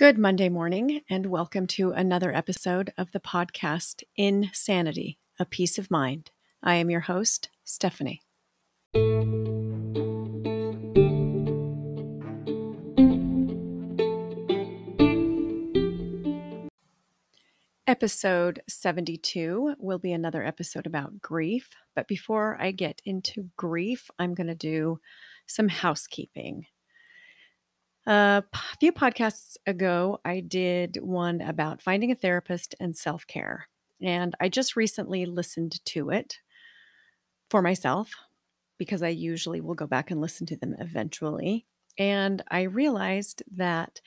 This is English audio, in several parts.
Good Monday morning, and welcome to another episode of the podcast Insanity, a Peace of Mind. I am your host, Stephanie. Episode 72 will be another episode about grief. But before I get into grief, I'm going to do some housekeeping. A few podcasts ago, I did one about finding a therapist and self care. And I just recently listened to it for myself because I usually will go back and listen to them eventually. And I realized that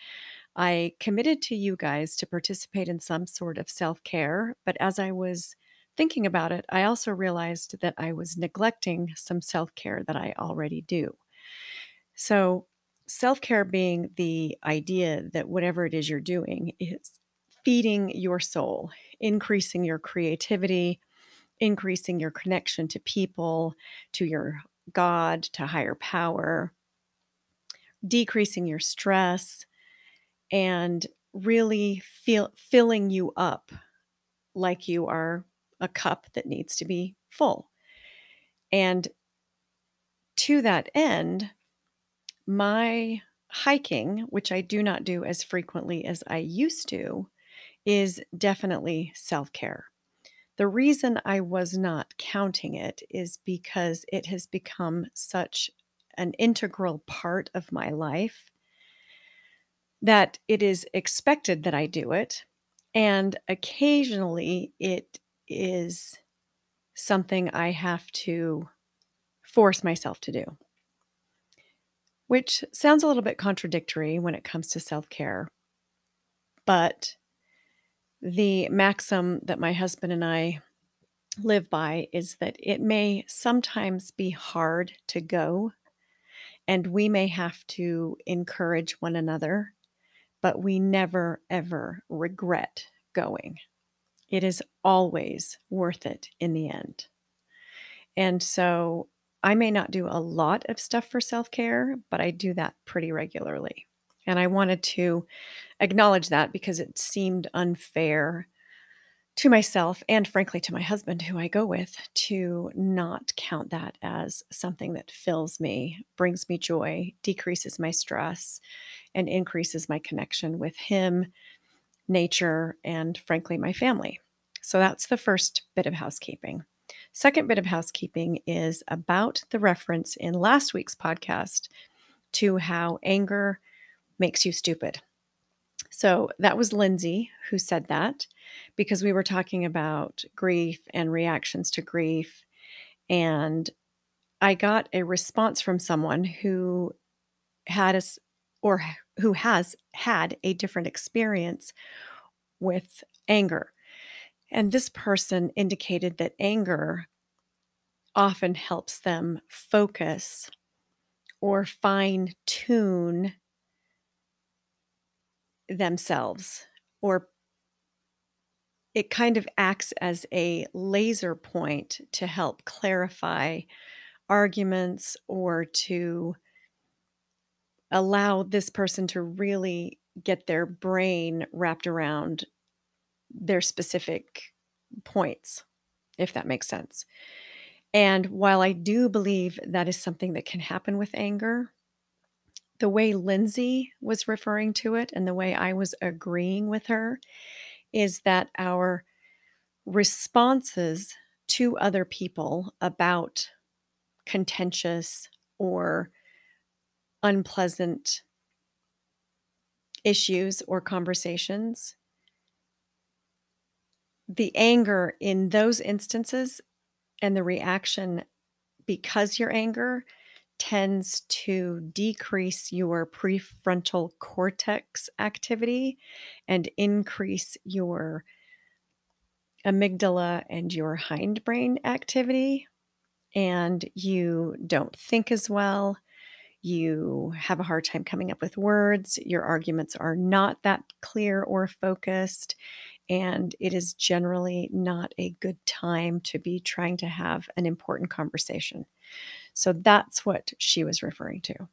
I committed to you guys to participate in some sort of self care. But as I was thinking about it, I also realized that I was neglecting some self care that I already do. So self care being the idea that whatever it is you're doing is feeding your soul, increasing your creativity, increasing your connection to people, to your God, to higher power, decreasing your stress, and really feel filling you up like you are a cup that needs to be full. And to that end, my hiking, which I do not do as frequently as I used to, is definitely self care. The reason I was not counting it is because it has become such an integral part of my life that it is expected that I do it. And occasionally it is something I have to force myself to do which sounds a little bit contradictory when it comes to self care. But the maxim that my husband and I live by is that it may sometimes be hard to go, and we may have to encourage one another, but we never, ever regret going. It is always worth it in the end. And so I may not do a lot of stuff for self care, but I do that pretty regularly. And I wanted to acknowledge that because it seemed unfair to myself and frankly to my husband, who I go with, to not count that as something that fills me, brings me joy, decreases my stress, and increases my connection with him, nature, and frankly, my family. So that's the first bit of housekeeping. Second bit of housekeeping is about the reference in last week's podcast to how anger makes you stupid. So that was Lindsay who said that because we were talking about grief and reactions to grief. And I got a response from someone who had us or who has had a different experience with anger. And this person indicated that anger often helps them focus or fine tune themselves, or it kind of acts as a laser point to help clarify arguments or to allow this person to really get their brain wrapped around their specific points, if that makes sense. And while I do believe that is something that can happen with anger, the way Lindsay was referring to it and the way I was agreeing with her is that our responses to other people about contentious or unpleasant issues or conversations the anger in those instances and the reaction because your anger tends to decrease your prefrontal cortex activity and increase your amygdala and your hindbrain activity and you don't think as well. You have a hard time coming up with words. Your arguments are not that clear or focused and it is generally not a good time to be trying to have an important conversation. So that's what she was referring to.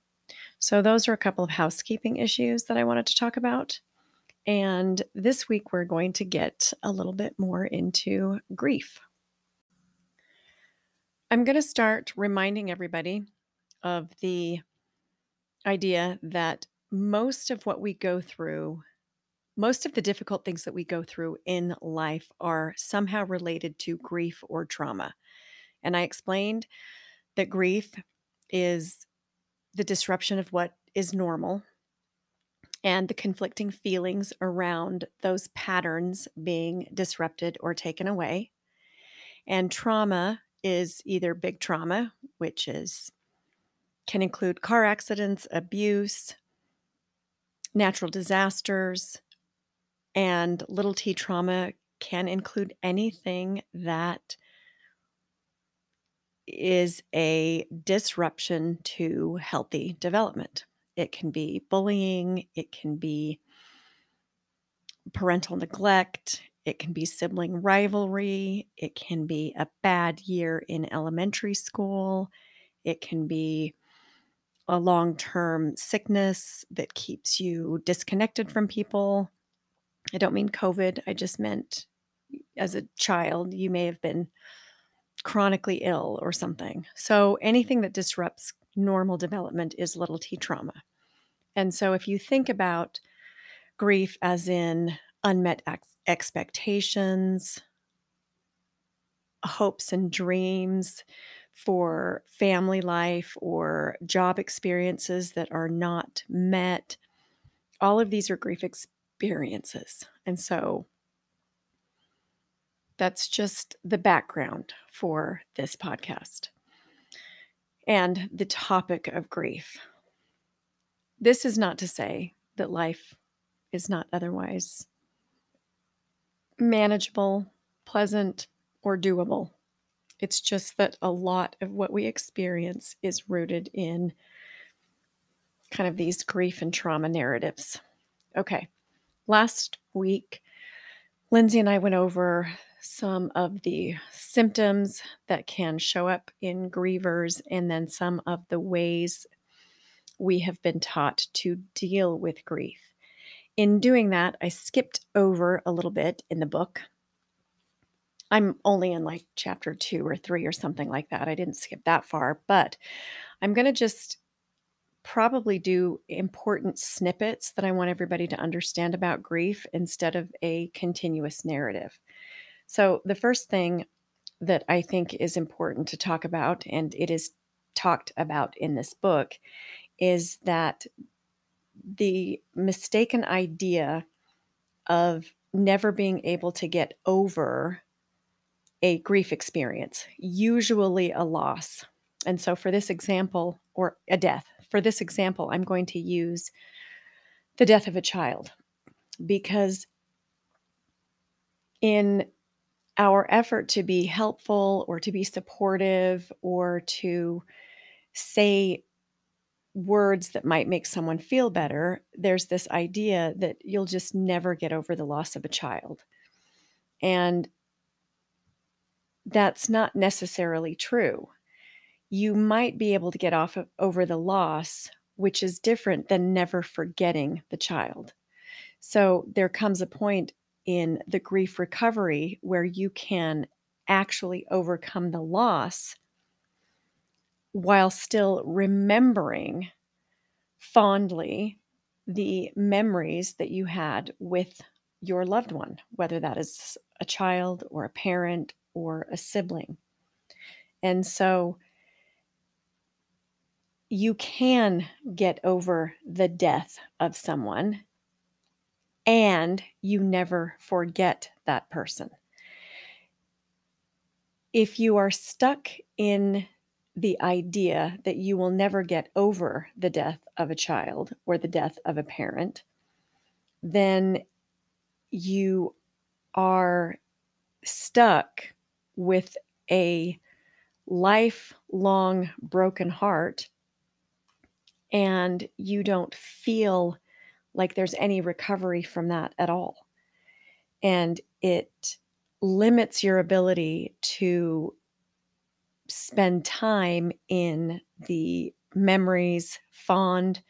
So, those are a couple of housekeeping issues that I wanted to talk about. And this week, we're going to get a little bit more into grief. I'm going to start reminding everybody of the idea that most of what we go through, most of the difficult things that we go through in life are somehow related to grief or trauma. And I explained that grief is the disruption of what is normal and the conflicting feelings around those patterns being disrupted or taken away. And trauma is either big trauma, which is can include car accidents, abuse, natural disasters, and little t trauma can include anything that is a disruption to healthy development. It can be bullying, it can be parental neglect, it can be sibling rivalry. It can be a bad year in elementary school. It can be a long term sickness that keeps you disconnected from people. I don't mean COVID. I just meant as a child, you may have been chronically ill or something. So anything that disrupts normal development is little t trauma. And so if you think about grief as in unmet ex- expectations, hopes and dreams for family life or job experiences that are not met. All of these are grief experiences. And so that's just the background for this podcast and the topic of grief. This is not to say that life is not otherwise manageable, pleasant, or doable. It's just that a lot of what we experience is rooted in kind of these grief and trauma narratives. Okay, last week, Lindsay and I went over some of the symptoms that can show up in grievers and then some of the ways we have been taught to deal with grief in doing that, I skipped over a little bit in the book. I'm only in like chapter two or three or something like that. I didn't skip that far, but I'm going to just probably do important snippets that I want everybody to understand about grief instead of a continuous narrative. So, the first thing that I think is important to talk about, and it is talked about in this book, is that the mistaken idea of never being able to get over a grief experience, usually a loss. And so, for this example, or a death, for this example, I'm going to use the death of a child because in our effort to be helpful or to be supportive or to say words that might make someone feel better, there's this idea that you'll just never get over the loss of a child. And that's not necessarily true. You might be able to get off of, over the loss, which is different than never forgetting the child. So there comes a point in the grief recovery where you can actually overcome the loss while still remembering fondly the memories that you had with your loved one, whether that is a child or a parent or a sibling. And so you can get over the death of someone and you never forget that person. If you are stuck in the idea that you will never get over the death of a child or the death of a parent, then you are stuck with a lifelong broken heart and you don't feel like there's any recovery from that at all. And it limits your ability to spend time in the memories, fond,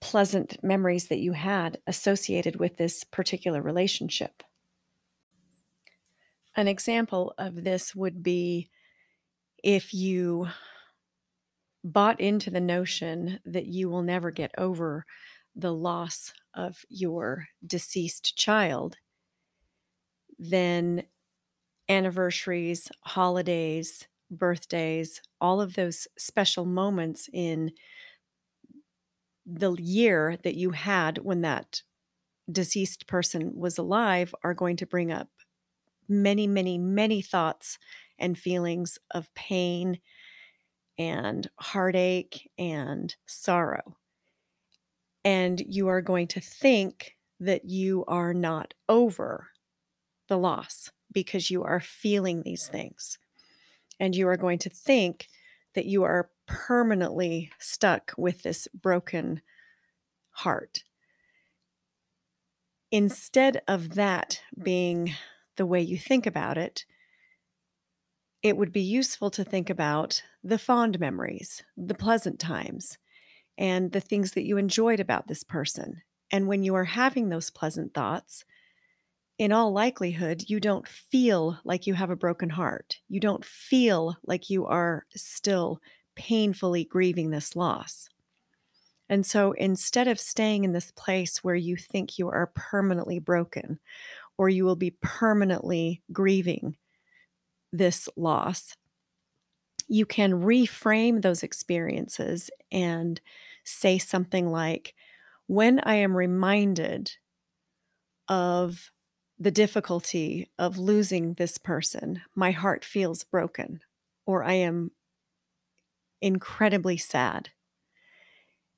pleasant memories that you had associated with this particular relationship. An example of this would be if you bought into the notion that you will never get over the loss of your deceased child, then anniversaries, holidays, birthdays, all of those special moments in the year that you had when that deceased person was alive are going to bring up many, many, many thoughts and feelings of pain and heartache and sorrow. And you are going to think that you are not over the loss because you are feeling these things. And you are going to think that you are permanently stuck with this broken heart. Instead of that being the way you think about it, it would be useful to think about the fond memories, the pleasant times, and the things that you enjoyed about this person. And when you are having those pleasant thoughts, in all likelihood, you don't feel like you have a broken heart. You don't feel like you are still painfully grieving this loss. And so instead of staying in this place where you think you are permanently broken or you will be permanently grieving this loss, you can reframe those experiences and say something like, When I am reminded of the difficulty of losing this person, my heart feels broken, or I am incredibly sad.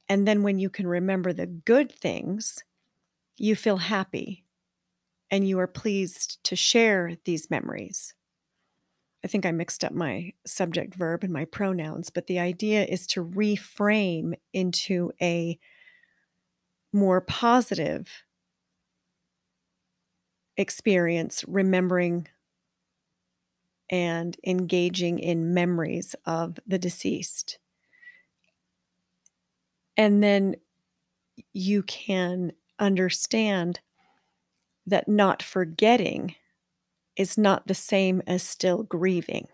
And then when you can remember the good things, you feel happy and you are pleased to share these memories. I think I mixed up my subject verb and my pronouns, but the idea is to reframe into a more positive experience, remembering and engaging in memories of the deceased. And then you can understand that not forgetting is not the same as still grieving.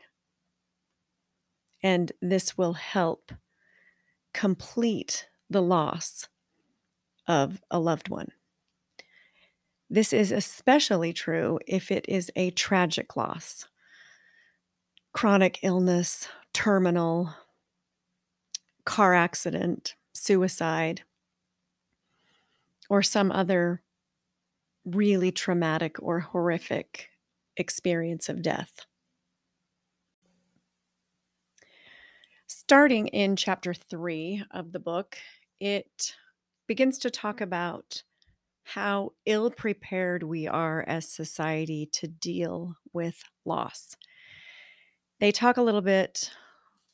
And this will help complete the loss of a loved one. This is especially true if it is a tragic loss chronic illness, terminal, car accident, suicide, or some other really traumatic or horrific experience of death. Starting in chapter three of the book, it begins to talk about how ill prepared we are as society to deal with loss. They talk a little bit,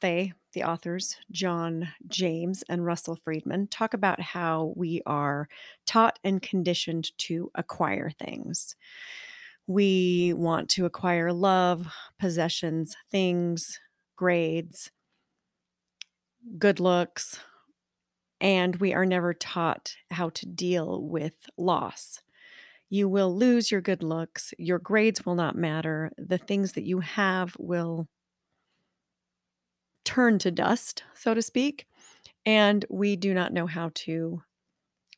they, the authors, John James and Russell Friedman, talk about how we are taught and conditioned to acquire things. We want to acquire love, possessions, things, grades, good looks, and we are never taught how to deal with loss. You will lose your good looks, your grades will not matter, the things that you have will turn to dust, so to speak, and we do not know how to,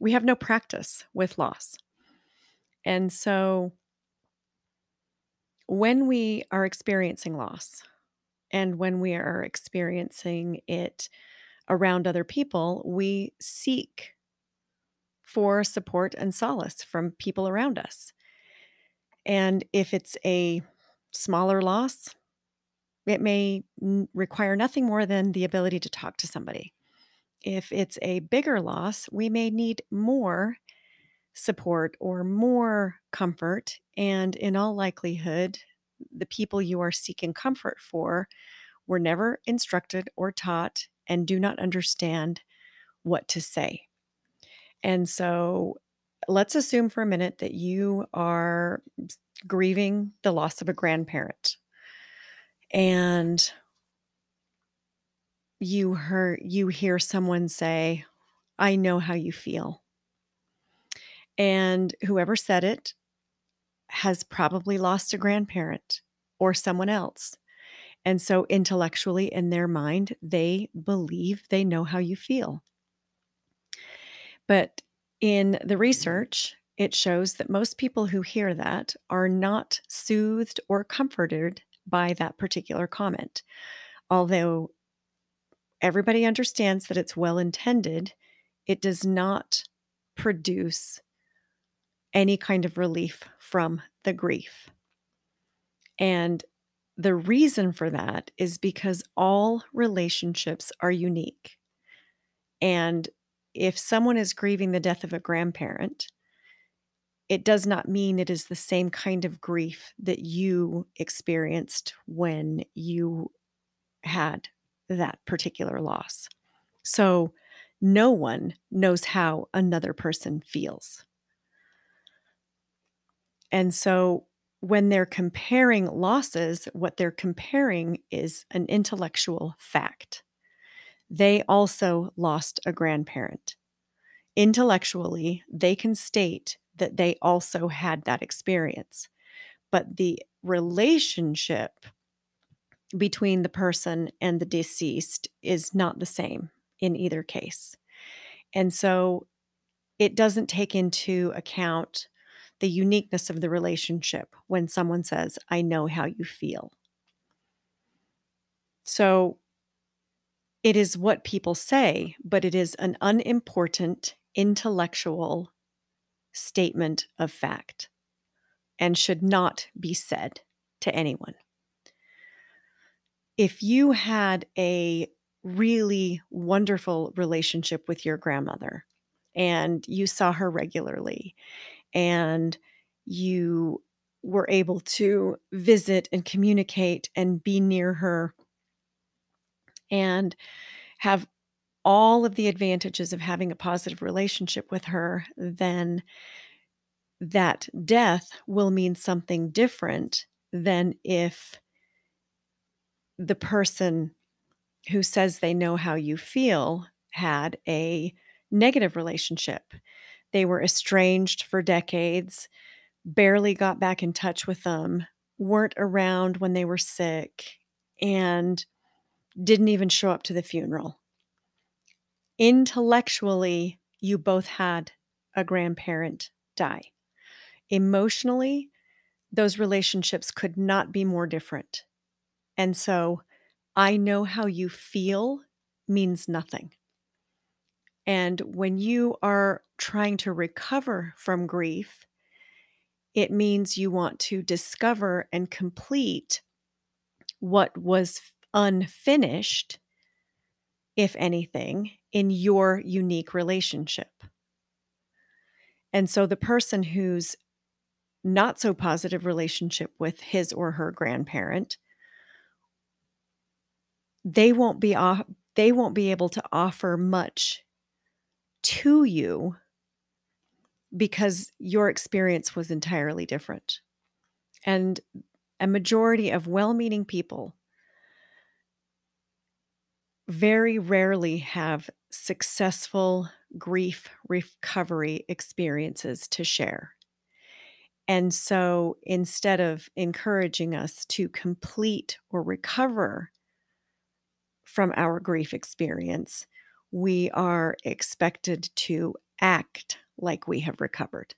we have no practice with loss. And so when we are experiencing loss and when we are experiencing it around other people, we seek for support and solace from people around us. And if it's a smaller loss, it may require nothing more than the ability to talk to somebody. If it's a bigger loss, we may need more support or more comfort. And in all likelihood, the people you are seeking comfort for were never instructed or taught and do not understand what to say. And so let's assume for a minute that you are grieving the loss of a grandparent and you hear you hear someone say I know how you feel. And whoever said it has probably lost a grandparent or someone else. And so, intellectually, in their mind, they believe they know how you feel. But in the research, it shows that most people who hear that are not soothed or comforted by that particular comment. Although everybody understands that it's well intended, it does not produce any kind of relief from the grief. And the reason for that is because all relationships are unique. And if someone is grieving the death of a grandparent, it does not mean it is the same kind of grief that you experienced when you had that particular loss. So, no one knows how another person feels. And so, when they're comparing losses, what they're comparing is an intellectual fact. They also lost a grandparent. Intellectually, they can state that they also had that experience, but the relationship between the person and the deceased is not the same in either case. And so it doesn't take into account the uniqueness of the relationship when someone says, I know how you feel. So it is what people say, but it is an unimportant intellectual statement of fact and should not be said to anyone. If you had a really wonderful relationship with your grandmother and you saw her regularly and you were able to visit and communicate and be near her and have all of the advantages of having a positive relationship with her, then that death will mean something different than if the person who says they know how you feel had a negative relationship. They were estranged for decades, barely got back in touch with them, weren't around when they were sick, and didn't even show up to the funeral. Intellectually, you both had a grandparent die. Emotionally, those relationships could not be more different. And so, I know how you feel means nothing. And when you are trying to recover from grief, it means you want to discover and complete what was unfinished, if anything, in your unique relationship. And so the person who's not so positive relationship with his or her grandparent they won't be off, they won't be able to offer much to you because your experience was entirely different. And a majority of well meaning people very rarely have successful grief recovery experiences to share. And so instead of encouraging us to complete or recover from our grief experience, we are expected to act like we have recovered.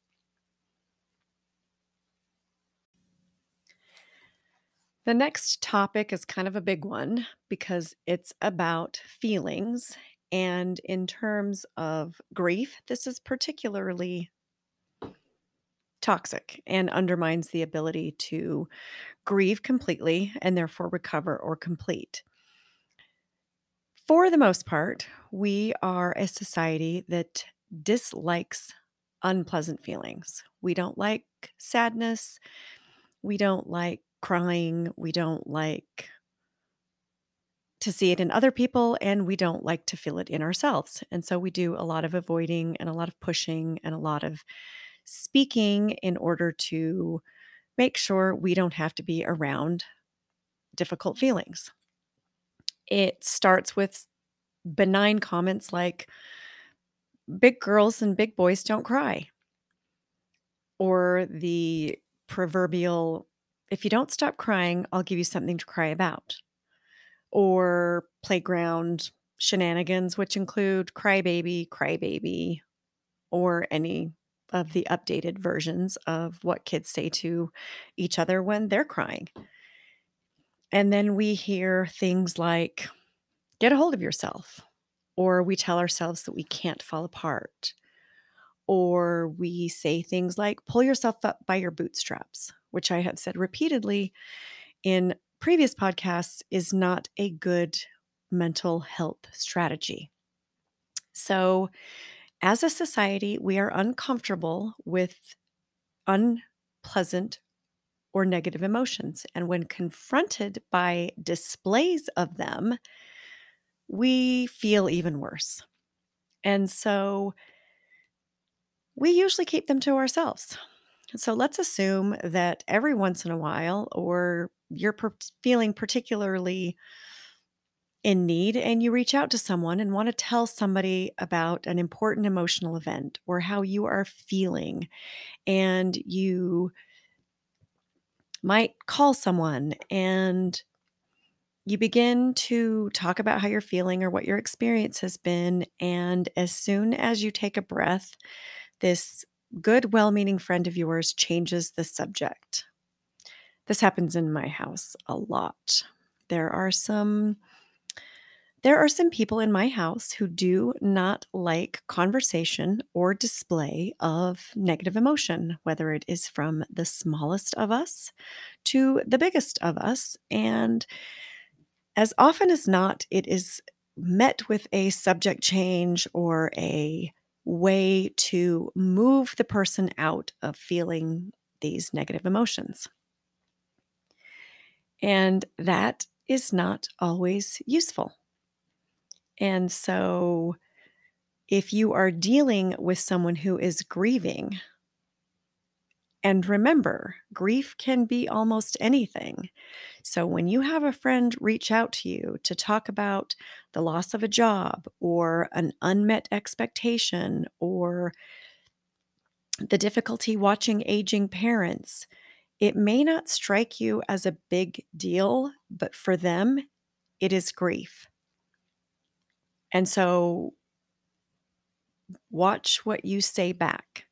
The next topic is kind of a big one because it's about feelings. And in terms of grief, this is particularly toxic and undermines the ability to grieve completely and therefore recover or complete. For the most part, we are a society that dislikes unpleasant feelings. We don't like sadness. We don't like crying. We don't like to see it in other people and we don't like to feel it in ourselves. And so we do a lot of avoiding and a lot of pushing and a lot of speaking in order to make sure we don't have to be around difficult feelings. It starts with benign comments like, big girls and big boys don't cry. Or the proverbial, if you don't stop crying, I'll give you something to cry about. Or playground shenanigans, which include crybaby, crybaby, or any of the updated versions of what kids say to each other when they're crying. And then we hear things like, get a hold of yourself, or we tell ourselves that we can't fall apart, or we say things like, pull yourself up by your bootstraps, which I have said repeatedly in previous podcasts is not a good mental health strategy. So, as a society, we are uncomfortable with unpleasant or negative emotions. And when confronted by displays of them, we feel even worse. And so we usually keep them to ourselves. So let's assume that every once in a while, or you're per- feeling particularly in need and you reach out to someone and want to tell somebody about an important emotional event or how you are feeling and you might call someone and you begin to talk about how you're feeling or what your experience has been and as soon as you take a breath this good well-meaning friend of yours changes the subject. This happens in my house a lot. There are some there are some people in my house who do not like conversation or display of negative emotion, whether it is from the smallest of us to the biggest of us. And as often as not, it is met with a subject change or a way to move the person out of feeling these negative emotions. And that is not always useful. And so, if you are dealing with someone who is grieving, and remember, grief can be almost anything. So, when you have a friend reach out to you to talk about the loss of a job or an unmet expectation or the difficulty watching aging parents, it may not strike you as a big deal, but for them, it is grief. And so watch what you say back.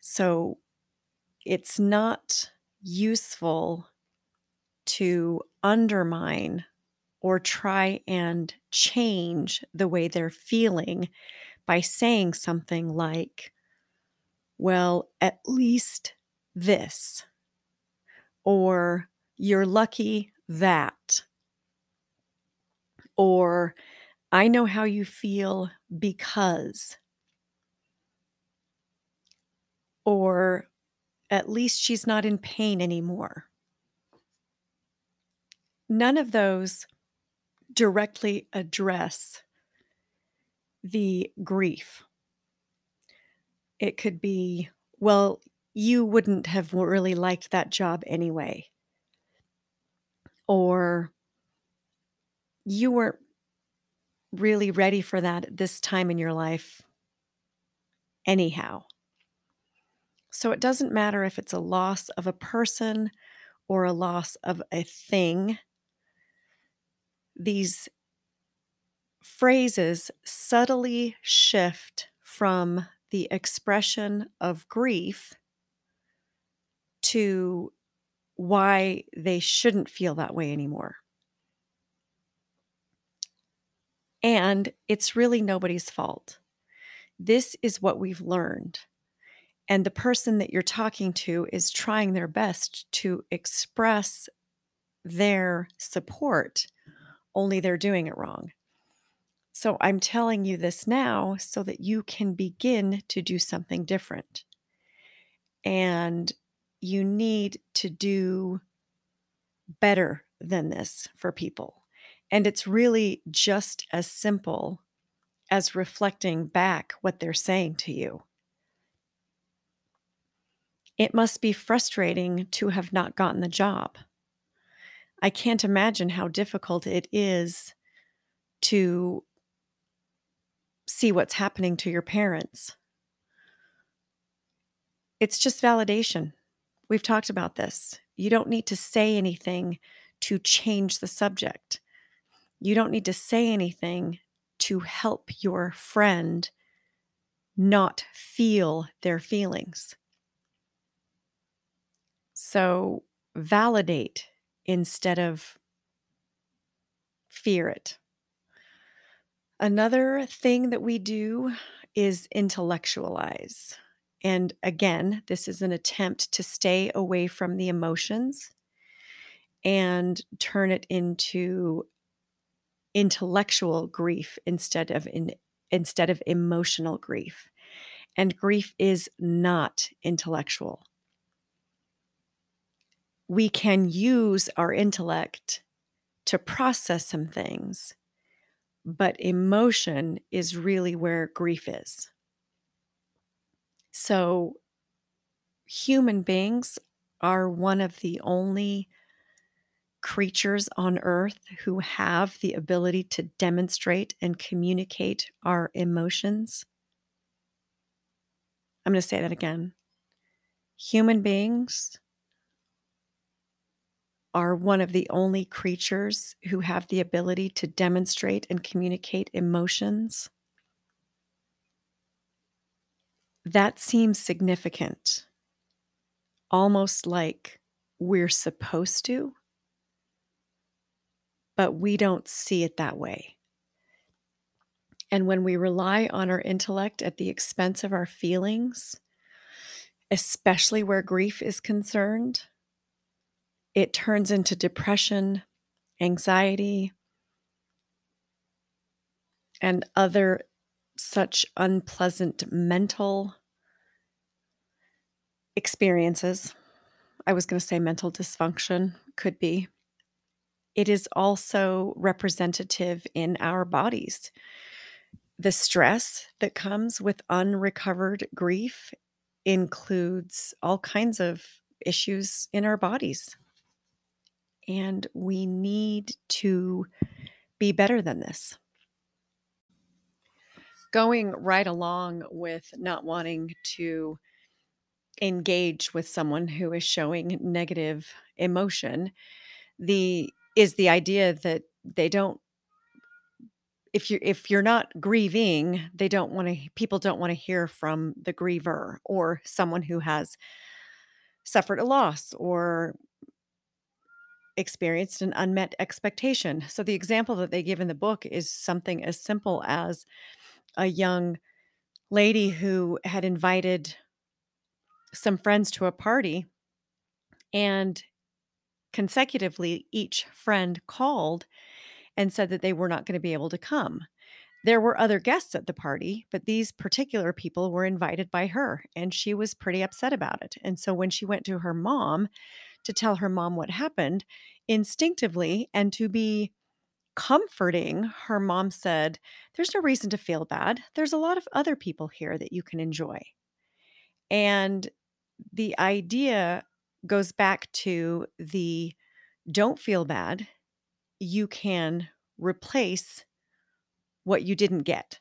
So it's not useful to undermine or try and change the way they're feeling by saying something like, well, at least this, or you're lucky that, or I know how you feel because, or at least she's not in pain anymore. None of those directly address the grief. It could be, well, you wouldn't have really liked that job anyway. Or you weren't really ready for that at this time in your life, anyhow. So it doesn't matter if it's a loss of a person or a loss of a thing. These phrases subtly shift from the expression of grief to why they shouldn't feel that way anymore. And it's really nobody's fault. This is what we've learned. And the person that you're talking to is trying their best to express their support, only they're doing it wrong. So I'm telling you this now so that you can begin to do something different. And you need to do better than this for people. And it's really just as simple as reflecting back what they're saying to you. It must be frustrating to have not gotten the job. I can't imagine how difficult it is to see what's happening to your parents. It's just validation. We've talked about this. You don't need to say anything to change the subject. You don't need to say anything to help your friend not feel their feelings. So validate instead of fear it. Another thing that we do is intellectualize. And again, this is an attempt to stay away from the emotions and turn it into intellectual grief instead of in, instead of emotional grief. And grief is not intellectual. We can use our intellect to process some things, but emotion is really where grief is. So, human beings are one of the only creatures on earth who have the ability to demonstrate and communicate our emotions. I'm going to say that again. Human beings are one of the only creatures who have the ability to demonstrate and communicate emotions. That seems significant, almost like we're supposed to but we don't see it that way. And when we rely on our intellect at the expense of our feelings, especially where grief is concerned, it turns into depression, anxiety, and other such unpleasant mental experiences. I was going to say mental dysfunction, could be it is also representative in our bodies. The stress that comes with unrecovered grief includes all kinds of issues in our bodies. And we need to be better than this. Going right along with not wanting to engage with someone who is showing negative emotion, the is the idea that they don't if you if you're not grieving they don't want to people don't want to hear from the griever or someone who has suffered a loss or experienced an unmet expectation. So the example that they give in the book is something as simple as a young lady who had invited some friends to a party and consecutively, each friend called and said that they were not going to be able to come. There were other guests at the party, but these particular people were invited by her, and she was pretty upset about it. And so when she went to her mom to tell her mom what happened, instinctively and to be comforting, her mom said, There's no reason to feel bad. There's a lot of other people here that you can enjoy. And the idea goes back to the don't feel bad. You can replace what you didn't get.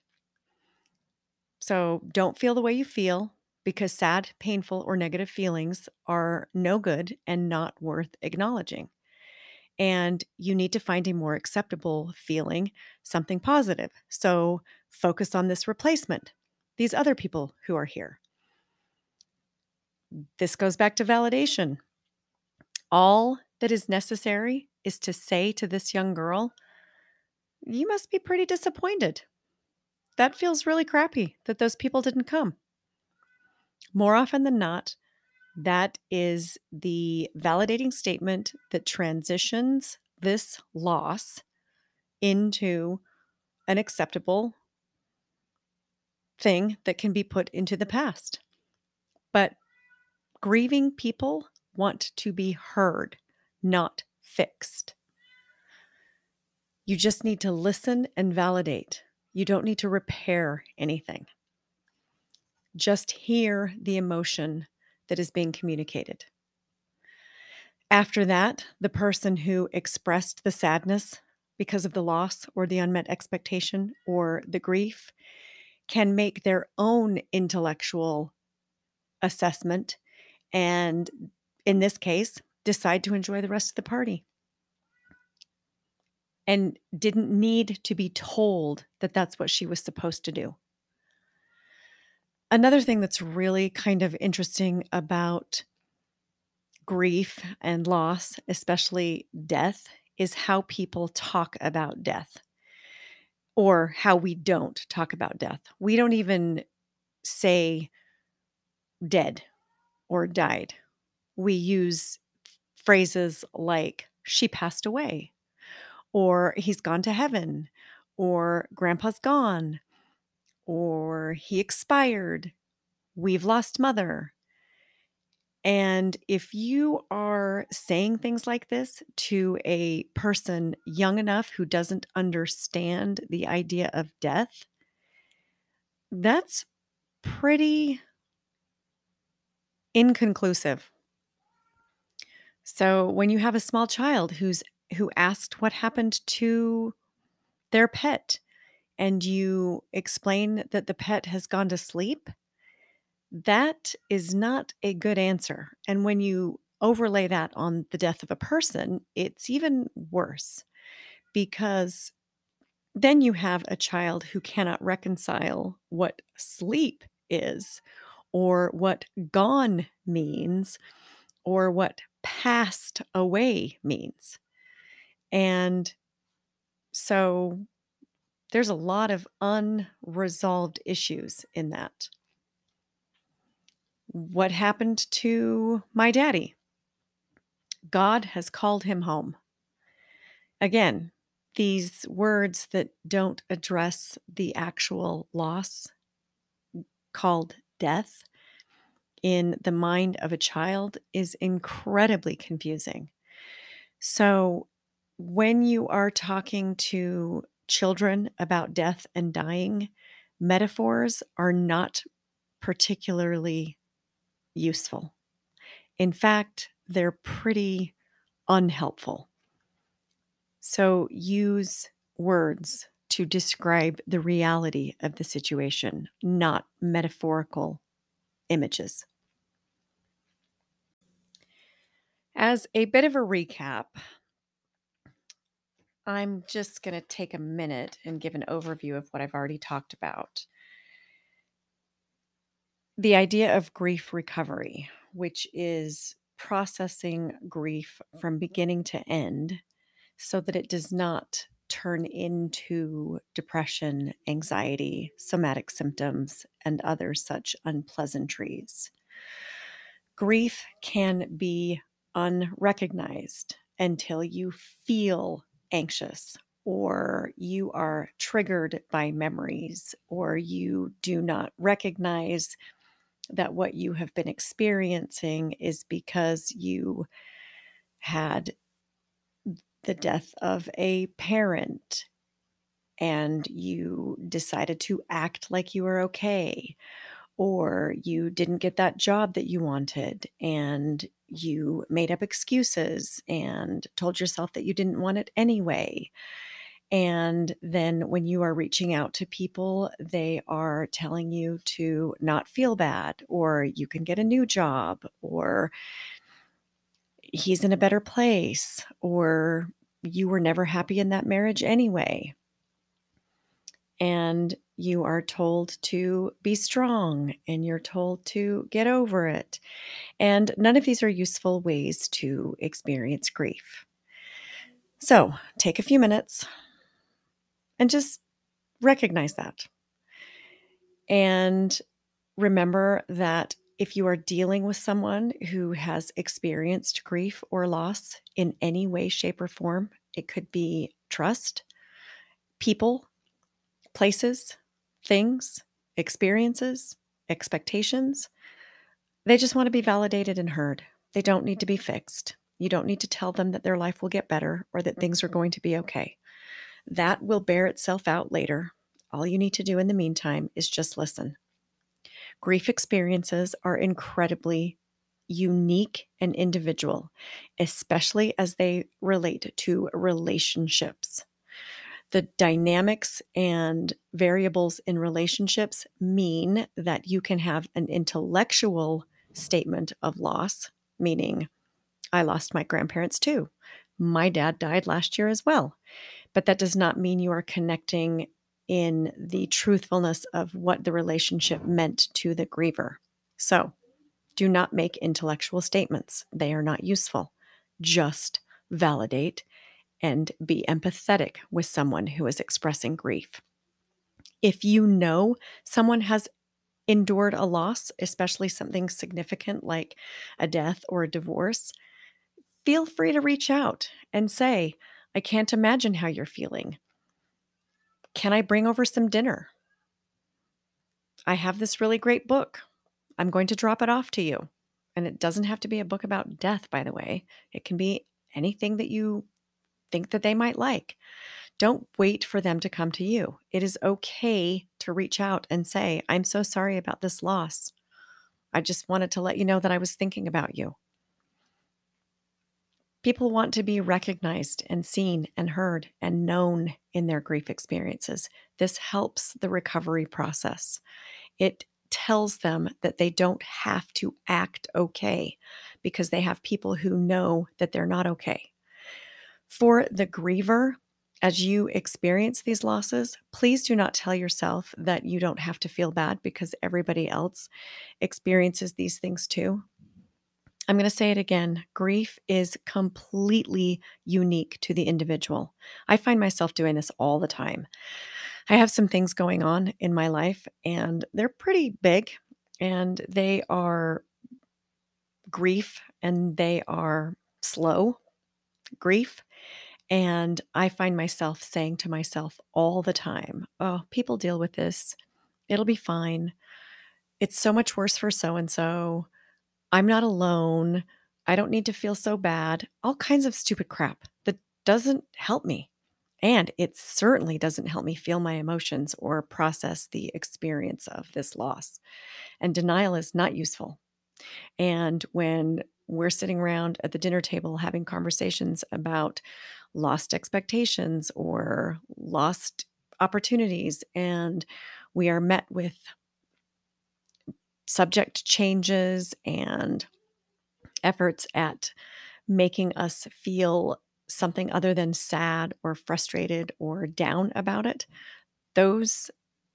So don't feel the way you feel because sad, painful, or negative feelings are no good and not worth acknowledging. And you need to find a more acceptable feeling, something positive. So focus on this replacement, these other people who are here. This goes back to validation. All that is necessary is to say to this young girl, You must be pretty disappointed. That feels really crappy that those people didn't come. More often than not, that is the validating statement that transitions this loss into an acceptable thing that can be put into the past. Grieving people want to be heard, not fixed. You just need to listen and validate. You don't need to repair anything. Just hear the emotion that is being communicated. After that, the person who expressed the sadness because of the loss or the unmet expectation or the grief can make their own intellectual assessment and, in this case, decide to enjoy the rest of the party and didn't need to be told that that's what she was supposed to do. Another thing that's really kind of interesting about grief and loss, especially death, is how people talk about death or how we don't talk about death. We don't even say dead or died. We use phrases like she passed away or he's gone to heaven or grandpa's gone or he expired. We've lost mother. And if you are saying things like this to a person young enough who doesn't understand the idea of death, that's pretty inconclusive. So when you have a small child who's who asked what happened to their pet and you explain that the pet has gone to sleep, that is not a good answer. And when you overlay that on the death of a person, it's even worse because then you have a child who cannot reconcile what sleep is or what gone means or what passed away means. And so there's a lot of unresolved issues in that. What happened to my daddy? God has called him home. Again, these words that don't address the actual loss called death in the mind of a child is incredibly confusing. So, when you are talking to children about death and dying, metaphors are not particularly useful. In fact, they're pretty unhelpful. So use words to describe the reality of the situation, not metaphorical images. As a bit of a recap, I'm just going to take a minute and give an overview of what I've already talked about. The idea of grief recovery, which is processing grief from beginning to end so that it does not turn into depression, anxiety, somatic symptoms, and other such unpleasantries. Grief can be unrecognized until you feel anxious or you are triggered by memories or you do not recognize that what you have been experiencing is because you had the death of a parent and you decided to act like you were okay or you didn't get that job that you wanted and you made up excuses and told yourself that you didn't want it anyway. And then when you are reaching out to people, they are telling you to not feel bad, or you can get a new job, or he's in a better place, or you were never happy in that marriage anyway. And you are told to be strong and you're told to get over it. And none of these are useful ways to experience grief. So take a few minutes and just recognize that. And remember that if you are dealing with someone who has experienced grief or loss in any way, shape, or form, it could be trust, people, places, things, experiences, expectations. They just want to be validated and heard. They don't need to be fixed. You don't need to tell them that their life will get better or that things are mm-hmm. going to be okay. That will bear itself out later. All you need to do in the meantime is just listen. Grief experiences are incredibly unique and individual, especially as they relate to relationships. The dynamics and variables in relationships mean that you can have an intellectual statement of loss, meaning, I lost my grandparents too. My dad died last year as well. But that does not mean you are connecting in the truthfulness of what the relationship meant to the griever. So do not make intellectual statements, they are not useful. Just validate and be empathetic with someone who is expressing grief. If you know someone has endured a loss, especially something significant like a death or a divorce, feel free to reach out and say, I can't imagine how you're feeling. Can I bring over some dinner? I have this really great book. I'm going to drop it off to you. And it doesn't have to be a book about death, by the way. It can be anything that you think that they might like. Don't wait for them to come to you. It is okay to reach out and say, I'm so sorry about this loss. I just wanted to let you know that I was thinking about you. People want to be recognized and seen and heard and known in their grief experiences. This helps the recovery process. It tells them that they don't have to act okay because they have people who know that they're not okay. For the griever, as you experience these losses, please do not tell yourself that you don't have to feel bad because everybody else experiences these things too. I'm going to say it again grief is completely unique to the individual. I find myself doing this all the time. I have some things going on in my life, and they're pretty big, and they are grief and they are slow grief. And I find myself saying to myself all the time, oh, people deal with this. It'll be fine. It's so much worse for so and so. I'm not alone. I don't need to feel so bad. All kinds of stupid crap that doesn't help me. And it certainly doesn't help me feel my emotions or process the experience of this loss. And denial is not useful. And when we're sitting around at the dinner table having conversations about lost expectations or lost opportunities, and we are met with subject changes and efforts at making us feel something other than sad or frustrated or down about it, those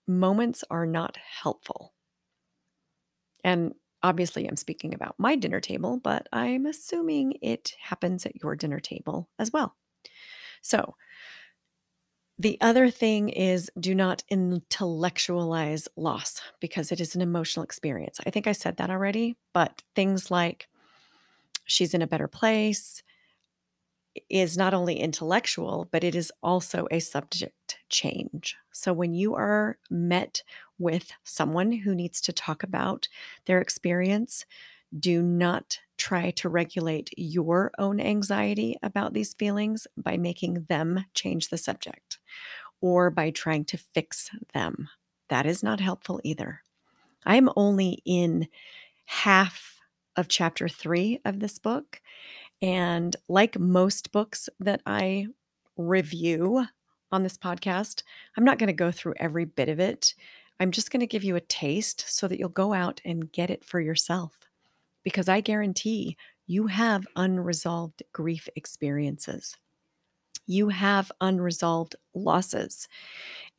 moments are not helpful. And obviously, I'm speaking about my dinner table, but I'm assuming it happens at your dinner table as well. So, the other thing is do not intellectualize loss because it is an emotional experience. I think I said that already, but things like she's in a better place is not only intellectual, but it is also a subject change. So when you are met with someone who needs to talk about their experience, do not try to regulate your own anxiety about these feelings by making them change the subject or by trying to fix them. That is not helpful either. I am only in half of chapter three of this book. And like most books that I review on this podcast, I'm not going to go through every bit of it. I'm just going to give you a taste so that you'll go out and get it for yourself because I guarantee you have unresolved grief experiences. You have unresolved losses,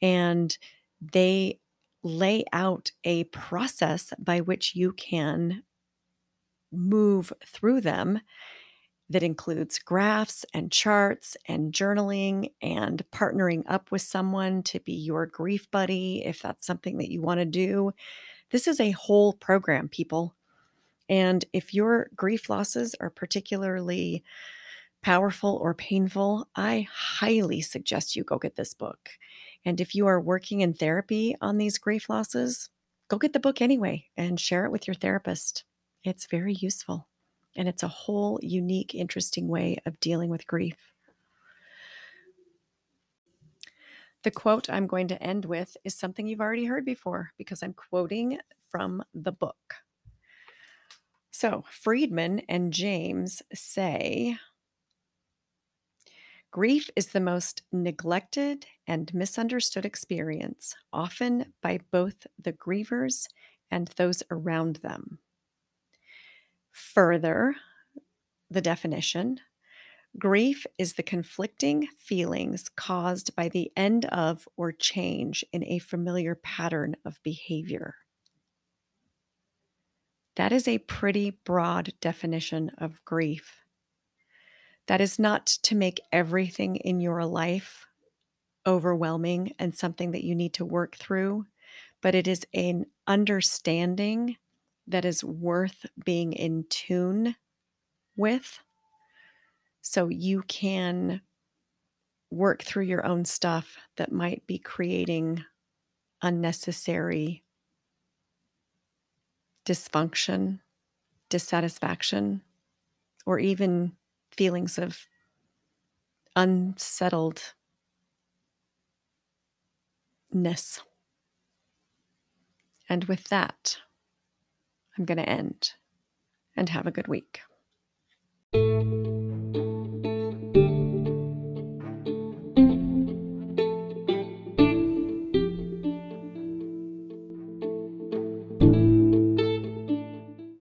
and they lay out a process by which you can move through them that includes graphs and charts and journaling and partnering up with someone to be your grief buddy if that's something that you want to do. This is a whole program, people. And if your grief losses are particularly powerful or painful, I highly suggest you go get this book. And if you are working in therapy on these grief losses, go get the book anyway and share it with your therapist. It's very useful and it's a whole unique, interesting way of dealing with grief. The quote I'm going to end with is something you've already heard before because I'm quoting from the book. So, Friedman and James say Grief is the most neglected and misunderstood experience, often by both the grievers and those around them. Further, the definition grief is the conflicting feelings caused by the end of or change in a familiar pattern of behavior. That is a pretty broad definition of grief. That is not to make everything in your life overwhelming and something that you need to work through, but it is an understanding that is worth being in tune with so you can work through your own stuff that might be creating unnecessary dysfunction, dissatisfaction, or even feelings of unsettledness. And with that, I'm going to end and have a good week.